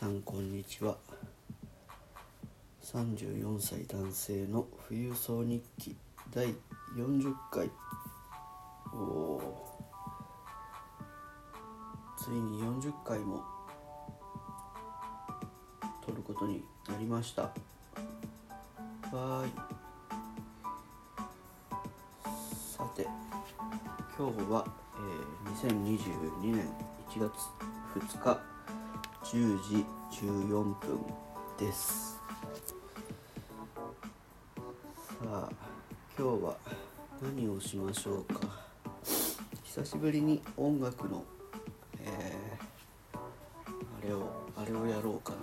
さんこんにちは。34歳男性の富裕層日記第40回おついに40回も撮ることになりました。わーい。さて今日は、えー、2022年1月2日10時14分です。さあ今日は何をしましょうか。久しぶりに音楽の、えー、あれをあれをやろうかな。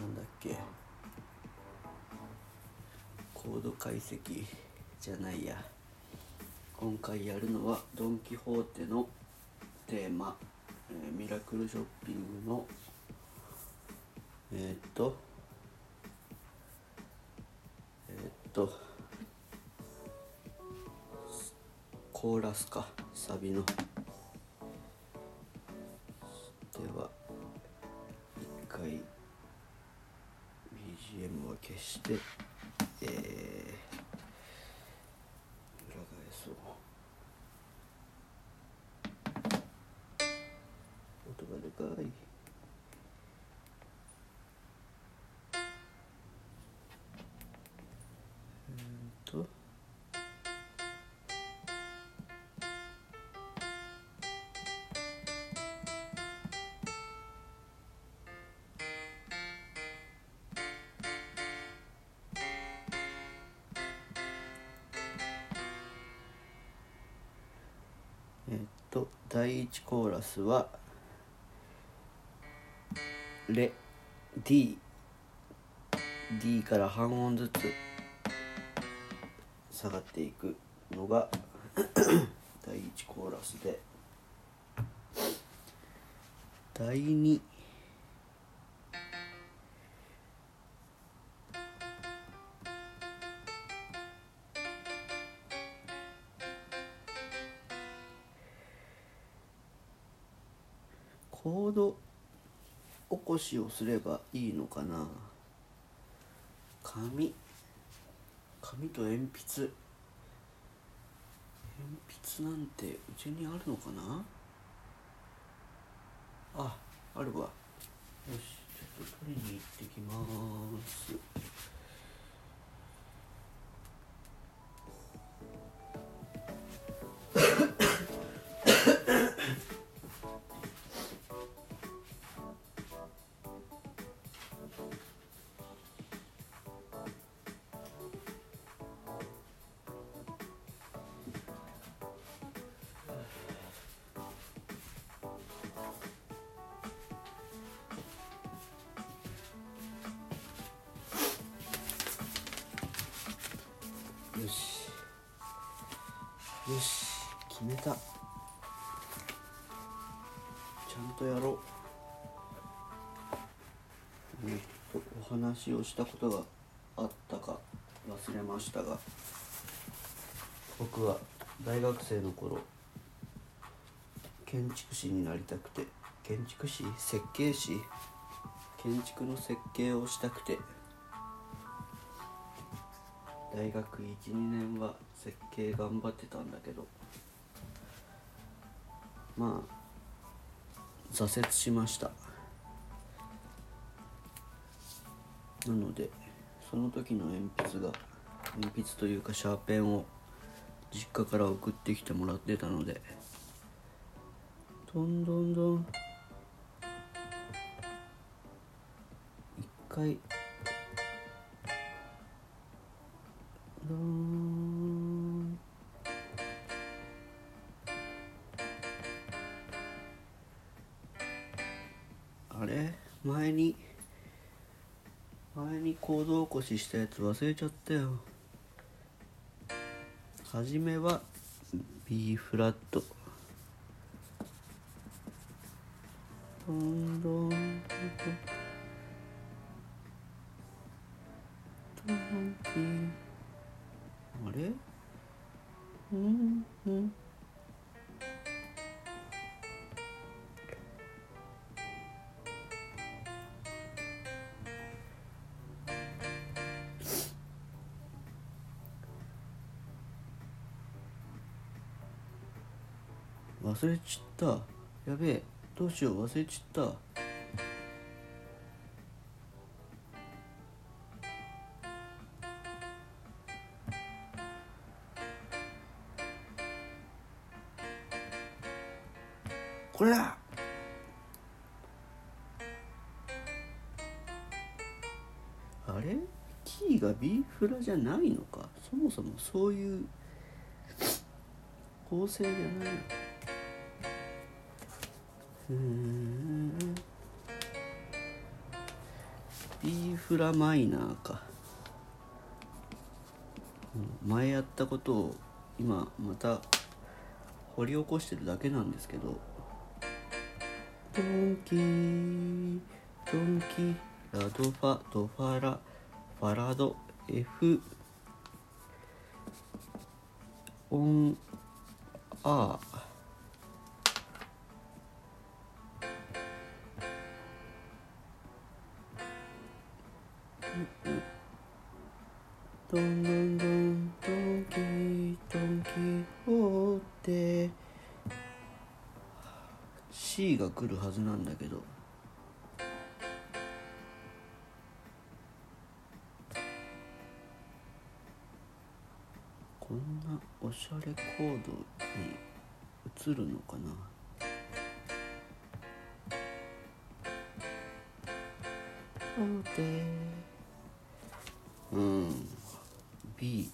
なんだっけ。コード解析じゃないや。今回やるのはドン・キホーテのテーマ。えー、ミラクルショッピングのえー、っとえー、っとコーラスかサビの。では一回 BGM を消して。第1コーラスはレ D D から半音ずつ下がっていくのが 第1コーラスで。第2起こしをすればいいのかな。紙。紙と鉛筆。鉛筆なんてうちにあるのかな。ああるわ。よしちょっと取りに行ってきます。よし決めた。ちゃんとやろう。えっとお話をしたことがあったか忘れましたが。僕は大学生の頃建築士になりたくて建築士？設計士？建築の設計をしたくて。大学12年は設計頑張ってたんだけどまあ挫折しました。なのでその時の鉛筆が鉛筆というかシャーペンを実家から送ってきてもらってたのでどんどんどん一回行動起こししたやつ忘れちゃったよ。はじめは B フラット。どんどん忘れちった。やべえ。どうしよう。忘れちった。これだ。あれ？キーが B フラじゃないのか。そもそもそういう構成じゃないのうーん B フラマイナーか。前やったことを今また掘り起こしてるだけなんですけど。ドンキードンキラドファドファラファラド F オンアー。ドンドンドンドンキードンキホー。テ C が来るはずなんだけど。こんなおしゃれコードに映るのかな。ホーテうん B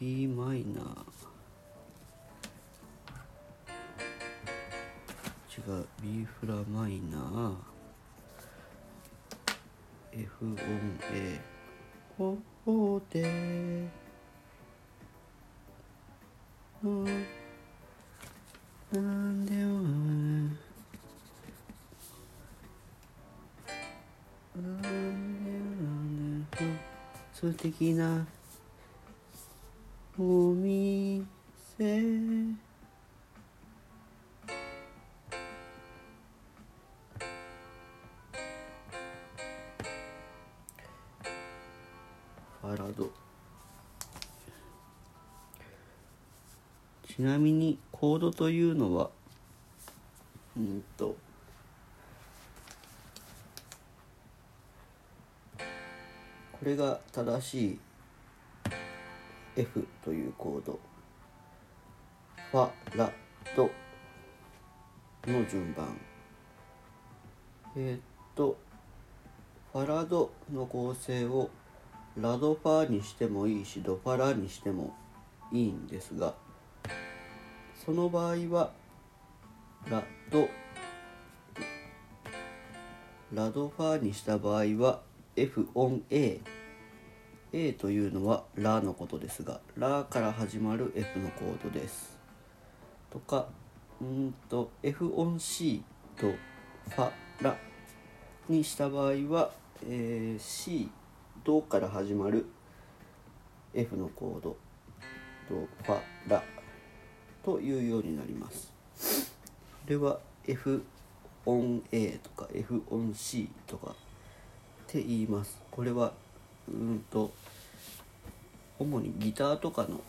B マイナー違う B フラマイナー F オン A ほほでうんなんでもなんでもなん素敵な。お店。ファラド。ちなみにコードというのはうんとこれが正しい F というコード。ファラドの順番。えーっとファラドの構成をラドファーにしてもいいしドファラにしてもいいんですがその場合はラドラドファーにした場合は F オン A A というのはラのことですがラから始まる F のコードです。とかうんと F オン C とファラにした場合は、えー C ドから始まる F のコードドファラというようになります。これは F オン A とか F オン C とかって言います。これはうんと主にギターとかの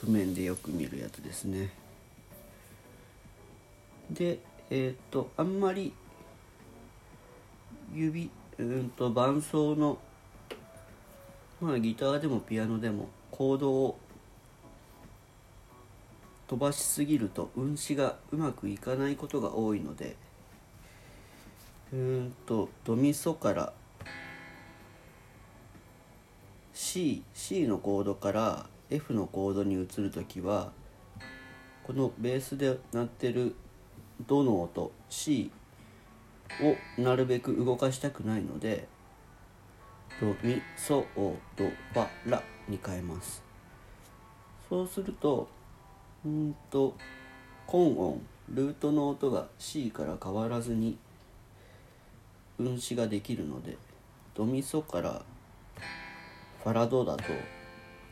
譜面でよく見るやつですね。でえっ、とあんまり指うんと伴奏のまあギターでもピアノでもコードを飛ばしすぎると運指がうまくいかないことが多いのでうんとドミソから C, C のコードから F のコードに移る時はこのベースで鳴ってるドの音 C をなるべく動かしたくないのでドミソオドファラに変えます。そうするとうんと根音ルートの音が C から変わらずに運指ができるのでドミソからファラドだと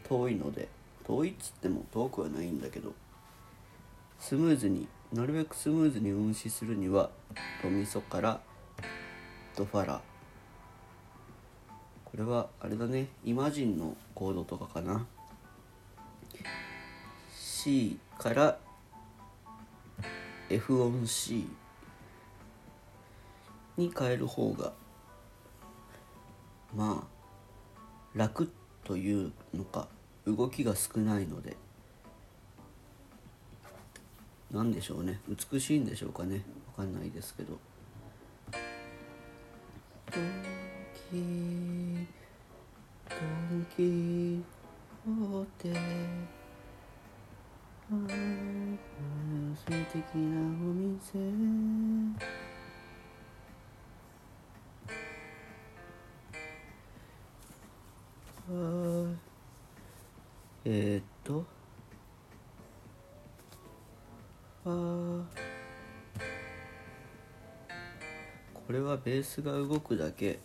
遠いので遠いっつっても遠くはないんだけどスムーズになるべくスムーズに運指するにはドミソからドファラ。これはあれだねイマジンのコードとかかな。C から F 音 C に変える方がまあ楽というのか動きが少ないので何でしょうね。美しいんでしょうかね。わかんないですけど。ドンキドンキホーテ素敵なお店。ースが動くだけ。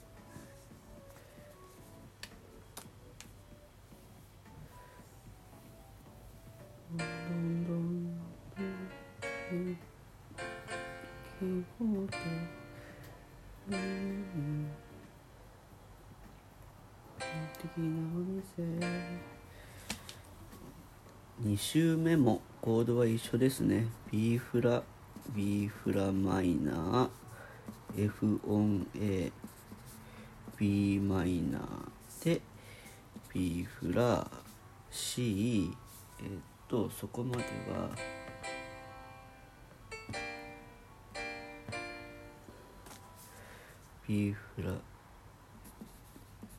2周目もコードは一緒ですね B フラ B フラマイナー F 音 A b マイナーで B フラ C えっとそこまではビーフラ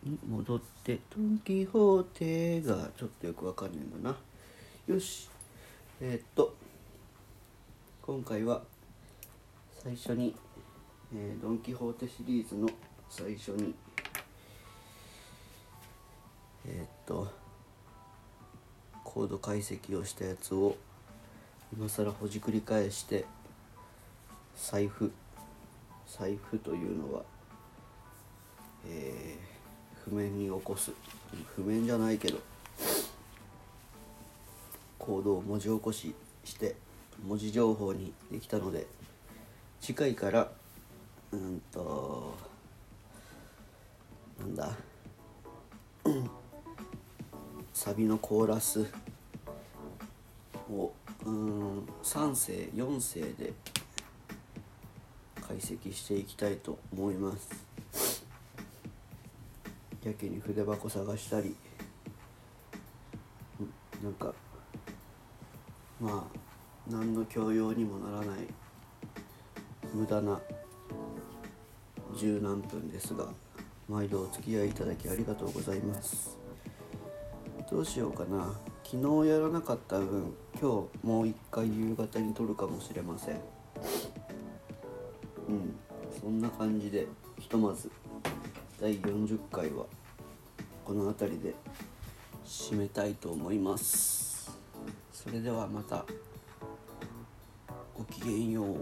に戻ってドン・キホーテがちょっとよくわかんないんだな。よし。え、っと今回は最初に、えー、ドン・キホーテシリーズの最初にえー、っとコード解析をしたやつを今更ほじくり返して財布財布というのは、えー、譜面に起こす。譜面じゃないけどコードを文字起こしして文字情報にできたので次回からうんとなんだ。サビのコーラスをうん3声4声で解析していきたいと思います。やけに筆箱探したりなんかまあ何の教養にもならない無駄な十何分ですが毎度お付き合いいただきありがとうございます。どうしようかな。昨日やらなかった分今日もう一回夕方に撮るかもしれません。うんそんな感じでひとまず第40回はこの辺りで締めたいと思います。それではまたごきげんよう。